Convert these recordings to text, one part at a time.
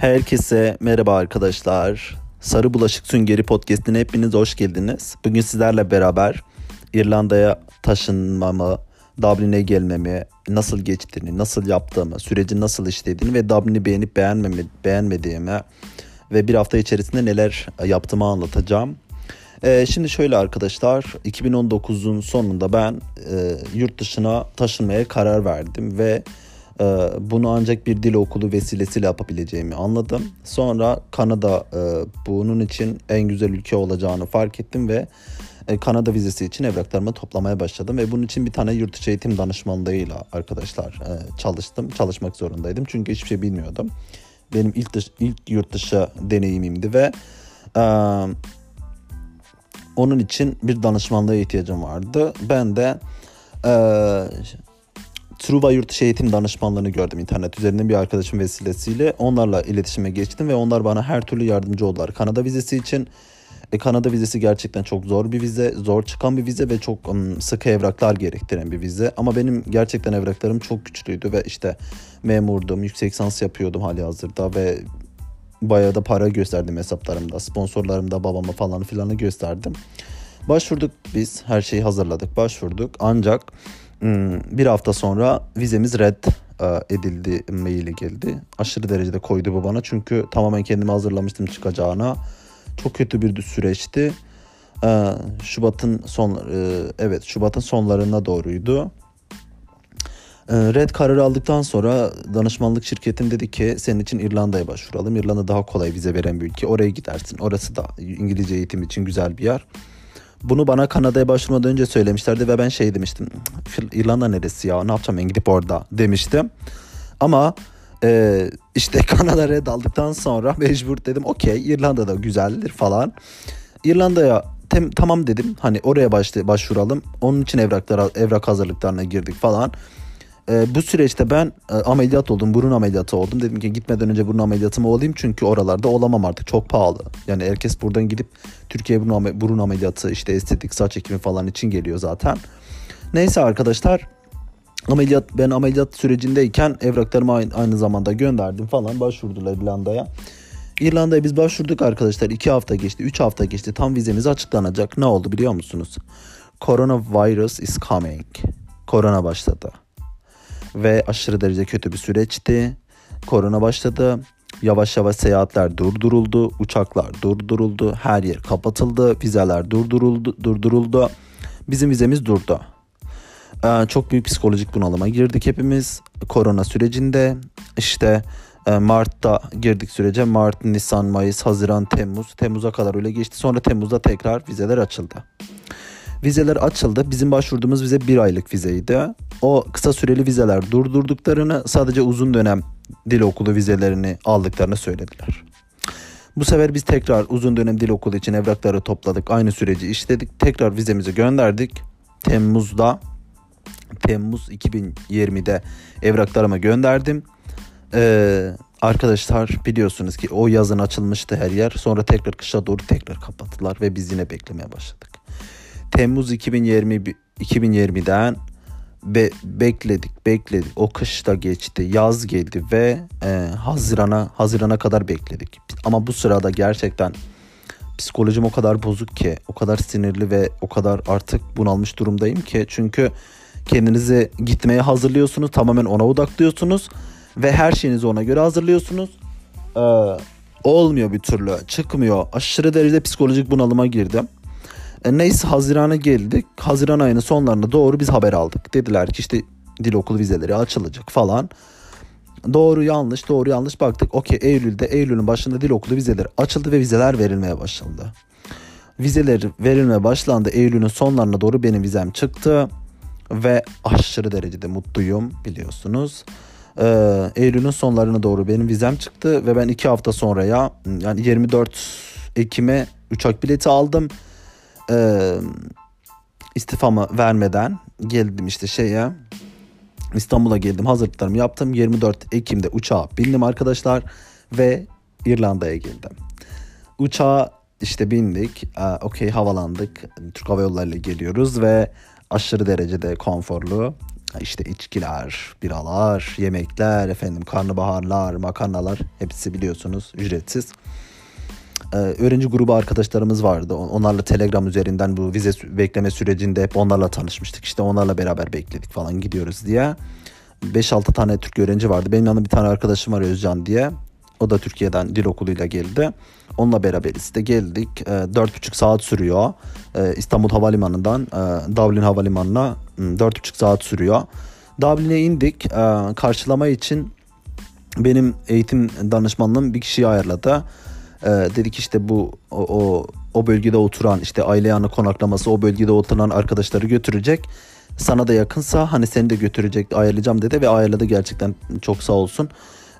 Herkese merhaba arkadaşlar. Sarı Bulaşık Süngeri Podcast'ine hepiniz hoş geldiniz. Bugün sizlerle beraber İrlanda'ya taşınmamı, Dublin'e gelmemi, nasıl geçtiğini, nasıl yaptığımı, sürecin nasıl işlediğini ve Dublin'i beğenip beğenmemi, beğenmediğimi ve bir hafta içerisinde neler yaptığımı anlatacağım. Ee, şimdi şöyle arkadaşlar 2019'un sonunda ben e, yurt dışına taşınmaya karar verdim ve bunu ancak bir dil okulu vesilesiyle yapabileceğimi anladım. Sonra Kanada e, bunun için en güzel ülke olacağını fark ettim ve e, Kanada vizesi için evraklarımı toplamaya başladım ve bunun için bir tane yurt dışı eğitim danışmanlığıyla arkadaşlar e, çalıştım. Çalışmak zorundaydım çünkü hiçbir şey bilmiyordum. Benim ilk dış, ilk yurt dışı deneyimimdi ve onun için bir danışmanlığa ihtiyacım vardı. Ben de Truva Yurt Dışı Eğitim Danışmanlığını gördüm internet üzerinden bir arkadaşım vesilesiyle. Onlarla iletişime geçtim ve onlar bana her türlü yardımcı oldular. Kanada vizesi için e, Kanada vizesi gerçekten çok zor bir vize, zor çıkan bir vize ve çok um, sıkı evraklar gerektiren bir vize. Ama benim gerçekten evraklarım çok güçlüydü ve işte memurdum, yüksek lisans yapıyordum hali hazırda ve bayağı da para gösterdim hesaplarımda. Sponsorlarımda babama falan filanı gösterdim. Başvurduk biz, her şeyi hazırladık, başvurduk. Ancak hmm, bir hafta sonra vizemiz red e, edildi maili geldi. Aşırı derecede koydu bu bana çünkü tamamen kendimi hazırlamıştım çıkacağına. Çok kötü bir süreçti. E, Şubat'ın son e, evet Şubat'ın sonlarına doğruydu. Red kararı aldıktan sonra danışmanlık şirketim dedi ki senin için İrlanda'ya başvuralım. İrlanda daha kolay vize veren bir ülke. Oraya gidersin. Orası da İngilizce eğitim için güzel bir yer. Bunu bana Kanada'ya başvurmadan önce söylemişlerdi ve ben şey demiştim. İrlanda neresi ya ne yapacağım ben gidip orada demiştim. Ama e, işte Kanada red aldıktan sonra mecbur dedim okey İrlanda da güzeldir falan. İrlanda'ya tem, tamam dedim hani oraya başla, başvuralım. Onun için evraklara, evrak hazırlıklarına girdik falan. E, bu süreçte ben e, ameliyat oldum. Burun ameliyatı oldum. Dedim ki gitmeden önce burun ameliyatımı olayım. Çünkü oralarda olamam artık. Çok pahalı. Yani herkes buradan gidip Türkiye burun, burun ameliyatı işte estetik saç ekimi falan için geliyor zaten. Neyse arkadaşlar ameliyat ben ameliyat sürecindeyken evraklarımı aynı, aynı zamanda gönderdim falan başvurdular İrlanda'ya. İrlanda'ya biz başvurduk arkadaşlar. 2 hafta geçti, 3 hafta geçti. Tam vizemiz açıklanacak. Ne oldu biliyor musunuz? Coronavirus is coming. Korona başladı ve aşırı derece kötü bir süreçti. Korona başladı. Yavaş yavaş seyahatler durduruldu, uçaklar durduruldu, her yer kapatıldı, vizeler durduruldu, durduruldu. Bizim vizemiz durdu. Ee, çok büyük psikolojik bunalıma girdik hepimiz. Korona sürecinde işte e, Mart'ta girdik sürece. Mart, Nisan, Mayıs, Haziran, Temmuz. Temmuz'a kadar öyle geçti. Sonra Temmuz'da tekrar vizeler açıldı. Vizeler açıldı. Bizim başvurduğumuz vize bir aylık vizeydi. O kısa süreli vizeler durdurduklarını sadece uzun dönem dil okulu vizelerini aldıklarını söylediler. Bu sefer biz tekrar uzun dönem dil okulu için evrakları topladık. Aynı süreci işledik. Tekrar vizemizi gönderdik. Temmuz'da Temmuz 2020'de evraklarımı gönderdim. Ee, arkadaşlar biliyorsunuz ki o yazın açılmıştı her yer. Sonra tekrar kışa doğru tekrar kapattılar ve biz yine beklemeye başladık. Temmuz 2020 2020'den be, bekledik bekledik. O kış da geçti yaz geldi ve e, Haziran'a Haziran'a kadar bekledik. Ama bu sırada gerçekten psikolojim o kadar bozuk ki o kadar sinirli ve o kadar artık bunalmış durumdayım ki. Çünkü kendinizi gitmeye hazırlıyorsunuz tamamen ona odaklıyorsunuz ve her şeyinizi ona göre hazırlıyorsunuz. Ee, olmuyor bir türlü çıkmıyor. Aşırı derecede psikolojik bunalıma girdim e, neyse Haziran'a geldik. Haziran ayının sonlarında doğru biz haber aldık. Dediler ki işte dil okulu vizeleri açılacak falan. Doğru yanlış doğru yanlış baktık. Okey Eylül'de Eylül'ün başında dil okulu vizeleri açıldı ve vizeler verilmeye başlandı. Vizeler verilmeye başlandı. Eylül'ün sonlarına doğru benim vizem çıktı. Ve aşırı derecede mutluyum biliyorsunuz. Ee, Eylül'ün sonlarına doğru benim vizem çıktı. Ve ben iki hafta sonraya yani 24 Ekim'e uçak bileti aldım e, istifamı vermeden geldim işte şeye. İstanbul'a geldim hazırlıklarımı yaptım. 24 Ekim'de uçağa bindim arkadaşlar ve İrlanda'ya geldim. Uçağa işte bindik. Okey havalandık. Türk Hava Yolları ile geliyoruz ve aşırı derecede konforlu. İşte içkiler, biralar, yemekler, efendim karnabaharlar, makarnalar hepsi biliyorsunuz ücretsiz. Ee, öğrenci grubu arkadaşlarımız vardı. Onlarla Telegram üzerinden bu vize bekleme sürecinde hep onlarla tanışmıştık. İşte onlarla beraber bekledik falan gidiyoruz diye. 5-6 tane Türk öğrenci vardı. Benim yanımda bir tane arkadaşım var Özcan diye. O da Türkiye'den dil okuluyla geldi. Onunla beraber işte geldik. E, ee, 4,5 saat sürüyor. E, İstanbul Havalimanı'ndan e, Dublin Havalimanı'na 4,5 saat sürüyor. Dublin'e indik. E, karşılama için benim eğitim danışmanlığım bir kişiyi ayarladı. E, dedik işte bu o, o, o bölgede oturan işte aile yanı konaklaması o bölgede oturan arkadaşları götürecek. Sana da yakınsa hani seni de götürecek ayarlayacağım dedi ve ayarladı gerçekten çok sağ olsun.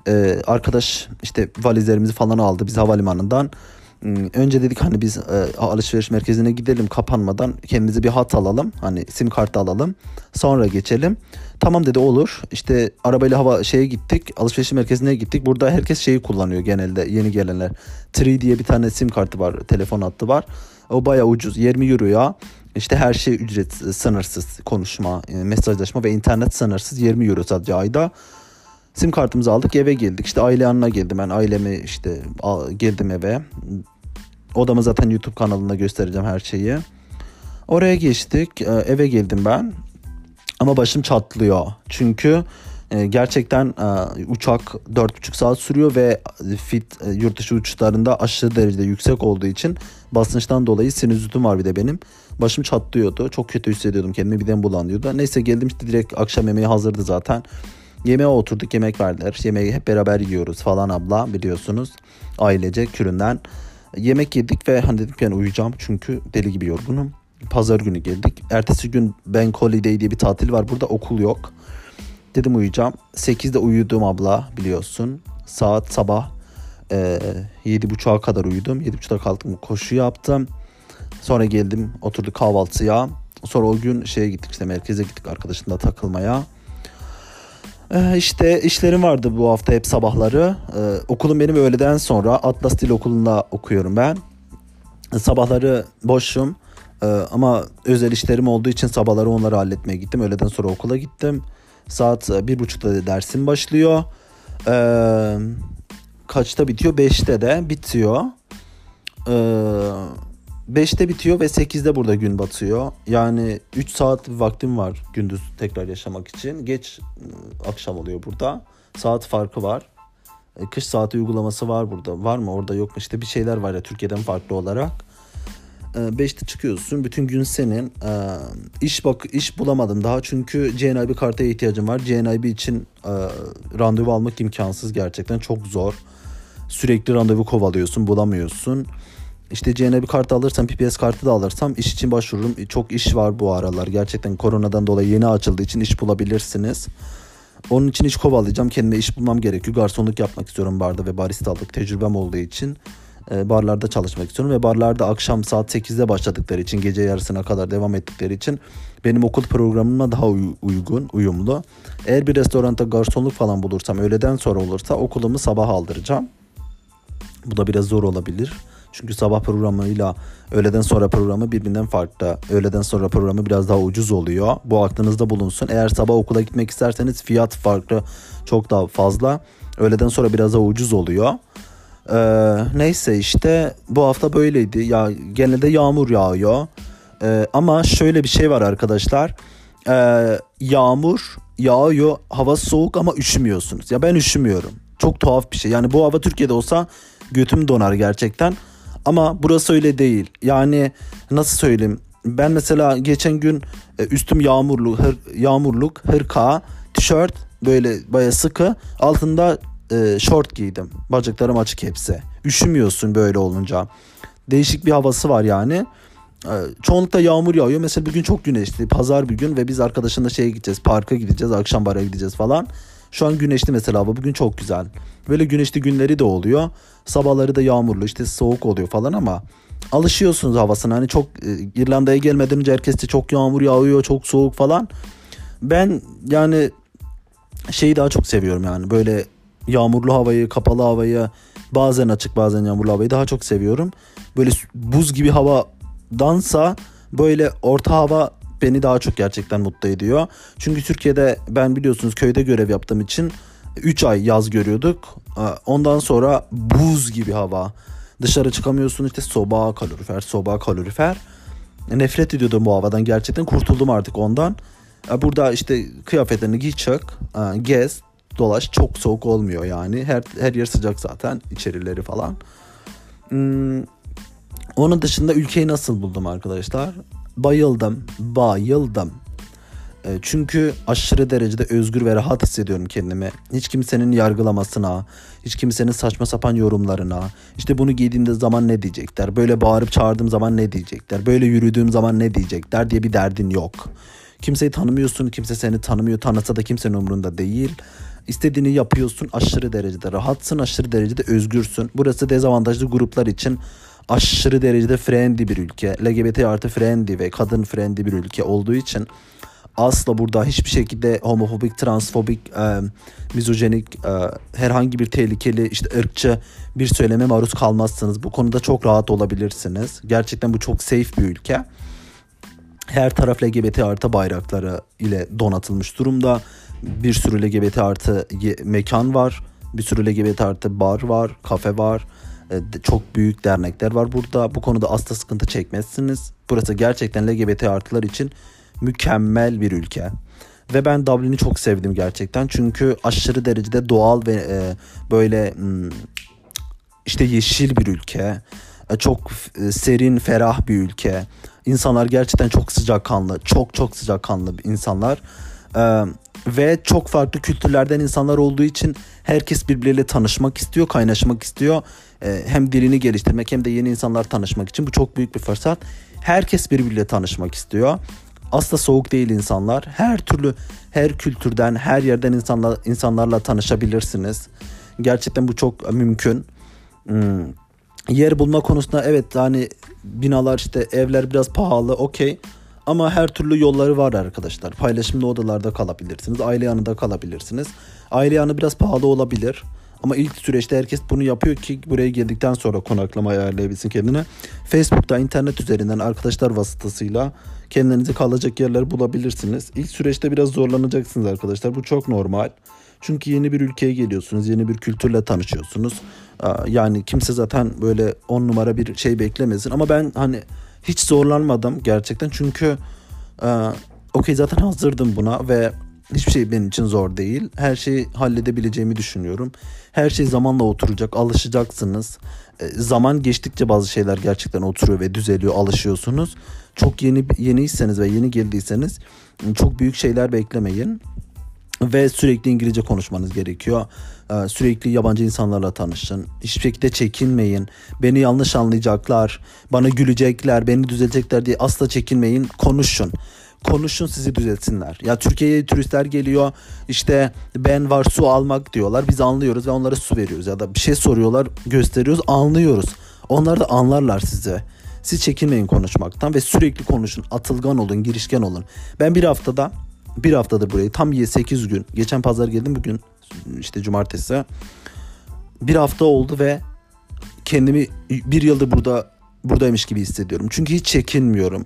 Ee, arkadaş işte valizlerimizi falan aldı biz havalimanından. Hmm, önce dedik hani biz e, alışveriş merkezine gidelim kapanmadan kendimize bir hat alalım. Hani sim kartı alalım. Sonra geçelim. Tamam dedi olur. İşte arabayla hava şeye gittik. Alışveriş merkezine gittik. Burada herkes şeyi kullanıyor genelde yeni gelenler. 3 diye bir tane sim kartı var. Telefon hattı var. O baya ucuz. 20 euro ya. İşte her şey ücret sınırsız konuşma, e, mesajlaşma ve internet sınırsız 20 euro sadece ayda. Sim kartımızı aldık eve geldik. İşte aile yanına geldim ben ailemi işte geldim eve. Odamı zaten YouTube kanalında göstereceğim her şeyi. Oraya geçtik. E, eve geldim ben. Ama başım çatlıyor. Çünkü e, gerçekten e, uçak 4,5 saat sürüyor ve fit yurt dışı uçuşlarında aşırı derecede yüksek olduğu için basınçtan dolayı sinüzitim var bir de benim. Başım çatlıyordu. Çok kötü hissediyordum kendimi. De bulanıyordu. Neyse geldim işte direkt akşam yemeği hazırdı zaten. Yemeğe oturduk yemek verdiler. Yemeği hep beraber yiyoruz falan abla biliyorsunuz. Ailece küründen. Yemek yedik ve hani dedim yani uyuyacağım çünkü deli gibi yorgunum. Pazar günü geldik. Ertesi gün Bank Holiday diye bir tatil var. Burada okul yok. Dedim uyuyacağım. 8'de uyudum abla biliyorsun. Saat sabah e, 7.30'a kadar uyudum. 7.30'da kalktım koşu yaptım. Sonra geldim oturduk kahvaltıya. Sonra o gün şeye gittik işte merkeze gittik arkadaşımla takılmaya. Ee, işte işlerim vardı bu hafta hep sabahları. Ee, okulum benim öğleden sonra Atlas Dil Okulu'nda okuyorum ben. Sabahları boşum ee, ama özel işlerim olduğu için sabahları onları halletmeye gittim. Öğleden sonra okula gittim. Saat bir buçukta dersim başlıyor. Kaçta bitiyor? Beşte de bitiyor. Ee, 5'te bitiyor ve 8'de burada gün batıyor. Yani 3 saat vaktim var gündüz tekrar yaşamak için. Geç ıı, akşam oluyor burada. Saat farkı var. E, kış saati uygulaması var burada. Var mı orada yok mu? İşte bir şeyler var ya Türkiye'den farklı olarak. 5'te e, çıkıyorsun. Bütün gün senin. E, iş bak iş bulamadım daha çünkü CNIB karta ihtiyacım var. CNIB için randevu almak imkansız gerçekten çok zor. Sürekli randevu kovalıyorsun, bulamıyorsun. İşte CNB kartı alırsam PPS kartı da alırsam iş için başvururum. Çok iş var bu aralar. Gerçekten koronadan dolayı yeni açıldığı için iş bulabilirsiniz. Onun için iş kovalayacağım. Kendime iş bulmam gerekiyor. Garsonluk yapmak istiyorum barda ve baristalık tecrübem olduğu için. E, barlarda çalışmak istiyorum ve barlarda akşam saat 8'de başladıkları için gece yarısına kadar devam ettikleri için benim okul programıma daha uy- uygun, uyumlu. Eğer bir restoranda garsonluk falan bulursam öğleden sonra olursa okulumu sabah aldıracağım. Bu da biraz zor olabilir. Çünkü sabah programıyla öğleden sonra programı birbirinden farklı. Öğleden sonra programı biraz daha ucuz oluyor. Bu aklınızda bulunsun. Eğer sabah okula gitmek isterseniz fiyat farklı çok daha fazla. Öğleden sonra biraz daha ucuz oluyor. Ee, neyse işte bu hafta böyleydi. Ya genelde yağmur yağıyor. Ee, ama şöyle bir şey var arkadaşlar. Ee, yağmur yağıyor, hava soğuk ama üşümüyorsunuz. Ya ben üşümüyorum. Çok tuhaf bir şey. Yani bu hava Türkiye'de olsa götüm donar gerçekten. Ama burası öyle değil. Yani nasıl söyleyeyim? Ben mesela geçen gün e, üstüm yağmurlu, hır, yağmurluk, hırka, tişört böyle baya sıkı. Altında e, short giydim. Bacaklarım açık hepsi. Üşümüyorsun böyle olunca. Değişik bir havası var yani. E, çoğunlukla yağmur yağıyor. Mesela bugün çok güneşli. Pazar bir gün ve biz arkadaşımla şeye gideceğiz. Parka gideceğiz. Akşam bara gideceğiz falan. Şu an güneşli mesela hava. Bugün çok güzel. Böyle güneşli günleri de oluyor. Sabahları da yağmurlu işte soğuk oluyor falan ama alışıyorsunuz havasına. Hani çok e, İrlanda'ya gelmeden önce herkeste çok yağmur yağıyor, çok soğuk falan. Ben yani şeyi daha çok seviyorum yani böyle yağmurlu havayı, kapalı havayı, bazen açık bazen yağmurlu havayı daha çok seviyorum. Böyle buz gibi havadansa böyle orta hava beni daha çok gerçekten mutlu ediyor. Çünkü Türkiye'de ben biliyorsunuz köyde görev yaptığım için 3 ay yaz görüyorduk. Ee, ondan sonra buz gibi hava. Dışarı çıkamıyorsun işte soba, kalorifer, soba, kalorifer. Nefret ediyordum bu havadan gerçekten. Kurtuldum artık ondan. Ee, burada işte kıyafetlerini giy çık, e, gez, dolaş. Çok soğuk olmuyor yani. Her, her yer sıcak zaten içerileri falan. Hmm, onun dışında ülkeyi nasıl buldum arkadaşlar? Bayıldım, bayıldım. E, çünkü aşırı derecede özgür ve rahat hissediyorum kendimi. Hiç kimsenin yargılamasına, hiç kimsenin saçma sapan yorumlarına, işte bunu giydiğimde zaman ne diyecekler, böyle bağırıp çağırdığım zaman ne diyecekler, böyle yürüdüğüm zaman ne diyecekler diye bir derdin yok. Kimseyi tanımıyorsun, kimse seni tanımıyor, tanısa da kimsenin umurunda değil. İstediğini yapıyorsun, aşırı derecede rahatsın, aşırı derecede özgürsün. Burası dezavantajlı gruplar için aşırı derecede friendly bir ülke. LGBT artı friendly ve kadın friendly bir ülke olduğu için asla burada hiçbir şekilde homofobik, transfobik, e, mizojenik, e, herhangi bir tehlikeli, işte ırkçı bir söyleme maruz kalmazsınız. Bu konuda çok rahat olabilirsiniz. Gerçekten bu çok safe bir ülke. Her taraf LGBT artı bayrakları ile donatılmış durumda. Bir sürü LGBT artı mekan var. Bir sürü LGBT artı bar var, kafe var. E, çok büyük dernekler var burada. Bu konuda asla sıkıntı çekmezsiniz. Burası gerçekten LGBT artılar için mükemmel bir ülke. Ve ben Dublin'i çok sevdim gerçekten. Çünkü aşırı derecede doğal ve e, böyle işte yeşil bir ülke. E, çok e, serin, ferah bir ülke. İnsanlar gerçekten çok sıcakkanlı. Çok çok sıcakkanlı insanlar. E, ve çok farklı kültürlerden insanlar olduğu için herkes birbirleriyle tanışmak istiyor, kaynaşmak istiyor. E, hem dilini geliştirmek hem de yeni insanlar tanışmak için bu çok büyük bir fırsat. Herkes birbiriyle tanışmak istiyor. Asla soğuk değil insanlar. Her türlü her kültürden, her yerden insanlar insanlarla tanışabilirsiniz. Gerçekten bu çok mümkün. Hmm. Yer bulma konusunda evet hani binalar işte evler biraz pahalı okey. Ama her türlü yolları var arkadaşlar. Paylaşımlı odalarda kalabilirsiniz. Aile yanında kalabilirsiniz. Aile yanı biraz pahalı olabilir. Ama ilk süreçte herkes bunu yapıyor ki buraya geldikten sonra konaklama ayarlayabilsin kendine. Facebook'ta internet üzerinden arkadaşlar vasıtasıyla kendinize kalacak yerler bulabilirsiniz. İlk süreçte biraz zorlanacaksınız arkadaşlar. Bu çok normal. Çünkü yeni bir ülkeye geliyorsunuz, yeni bir kültürle tanışıyorsunuz. Yani kimse zaten böyle on numara bir şey beklemesin. Ama ben hani hiç zorlanmadım gerçekten. Çünkü okey zaten hazırdım buna ve hiçbir şey benim için zor değil. Her şeyi halledebileceğimi düşünüyorum. Her şey zamanla oturacak, alışacaksınız. E, zaman geçtikçe bazı şeyler gerçekten oturuyor ve düzeliyor, alışıyorsunuz. Çok yeni yeniyseniz ve yeni geldiyseniz çok büyük şeyler beklemeyin ve sürekli İngilizce konuşmanız gerekiyor. E, sürekli yabancı insanlarla tanışın. Hiçbir şekilde çekinmeyin. Beni yanlış anlayacaklar, bana gülecekler, beni düzelecekler diye asla çekinmeyin. Konuşun konuşun sizi düzeltsinler. Ya Türkiye'ye turistler geliyor işte ben var su almak diyorlar biz anlıyoruz ve onlara su veriyoruz ya da bir şey soruyorlar gösteriyoruz anlıyoruz. Onlar da anlarlar size. Siz çekinmeyin konuşmaktan ve sürekli konuşun. Atılgan olun, girişken olun. Ben bir haftada bir haftadır burayı tam 8 gün. Geçen pazar geldim bugün işte cumartesi. Bir hafta oldu ve kendimi bir yıldır burada buradaymış gibi hissediyorum. Çünkü hiç çekinmiyorum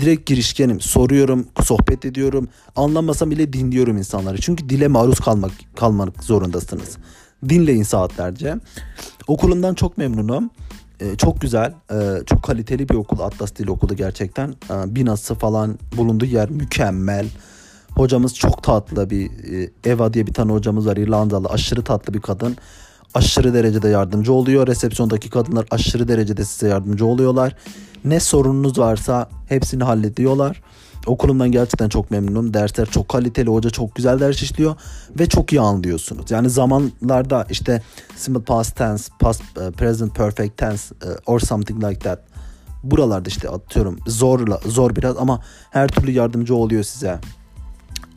direkt girişkenim. Soruyorum, sohbet ediyorum. Anlamasam bile dinliyorum insanları. Çünkü dile maruz kalmak kalmak zorundasınız. Dinleyin saatlerce. Okulumdan çok memnunum. Ee, çok güzel, ee, çok kaliteli bir okul Atlas Dil Okulu gerçekten. Ee, binası falan bulunduğu yer mükemmel. Hocamız çok tatlı bir e, Eva diye bir tane hocamız var İrlandalı aşırı tatlı bir kadın aşırı derecede yardımcı oluyor. Resepsiyondaki kadınlar aşırı derecede size yardımcı oluyorlar. Ne sorununuz varsa hepsini hallediyorlar. Okulumdan gerçekten çok memnunum. Dersler çok kaliteli. Hoca çok güzel ders işliyor ve çok iyi anlıyorsunuz. Yani zamanlarda işte simple past tense, past uh, present perfect tense uh, or something like that. Buralarda işte atıyorum zorla zor biraz ama her türlü yardımcı oluyor size.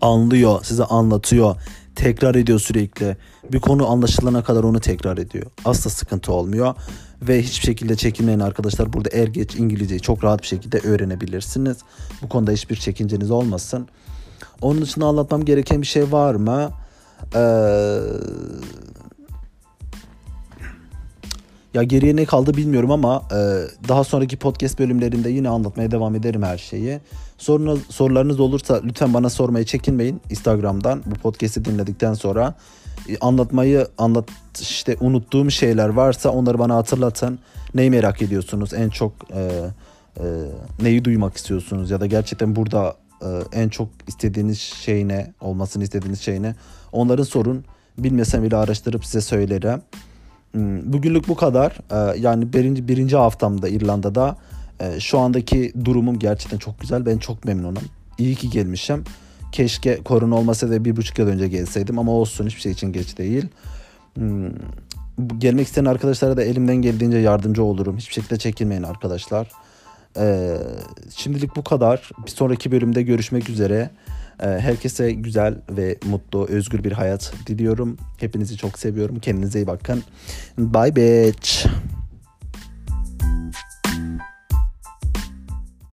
Anlıyor, size anlatıyor tekrar ediyor sürekli. Bir konu anlaşılana kadar onu tekrar ediyor. Asla sıkıntı olmuyor. Ve hiçbir şekilde çekinmeyin arkadaşlar. Burada er geç İngilizceyi çok rahat bir şekilde öğrenebilirsiniz. Bu konuda hiçbir çekinceniz olmasın. Onun dışında anlatmam gereken bir şey var mı? Ee, Ya geriye ne kaldı bilmiyorum ama e, daha sonraki podcast bölümlerinde yine anlatmaya devam ederim her şeyi. Sorunuz, sorularınız olursa lütfen bana sormayı çekinmeyin Instagram'dan bu podcast'i dinledikten sonra. E, anlatmayı anlat işte unuttuğum şeyler varsa onları bana hatırlatın. Neyi merak ediyorsunuz? En çok e, e, neyi duymak istiyorsunuz ya da gerçekten burada e, en çok istediğiniz şey ne, olmasını istediğiniz şey ne? Onların sorun. Bilmesem bile araştırıp size söylerim. Hmm, bugünlük bu kadar. Ee, yani birinci, birinci haftamda İrlanda'da e, şu andaki durumum gerçekten çok güzel. Ben çok memnunum. İyi ki gelmişim. Keşke korona olmasa da bir buçuk yıl önce gelseydim ama olsun hiçbir şey için geç değil. Hmm, gelmek isteyen arkadaşlara da elimden geldiğince yardımcı olurum. Hiçbir şekilde çekinmeyin arkadaşlar. Ee, şimdilik bu kadar. Bir sonraki bölümde görüşmek üzere. Ee, herkese güzel ve mutlu, özgür bir hayat diliyorum. Hepinizi çok seviyorum. Kendinize iyi bakın. Bye bitch.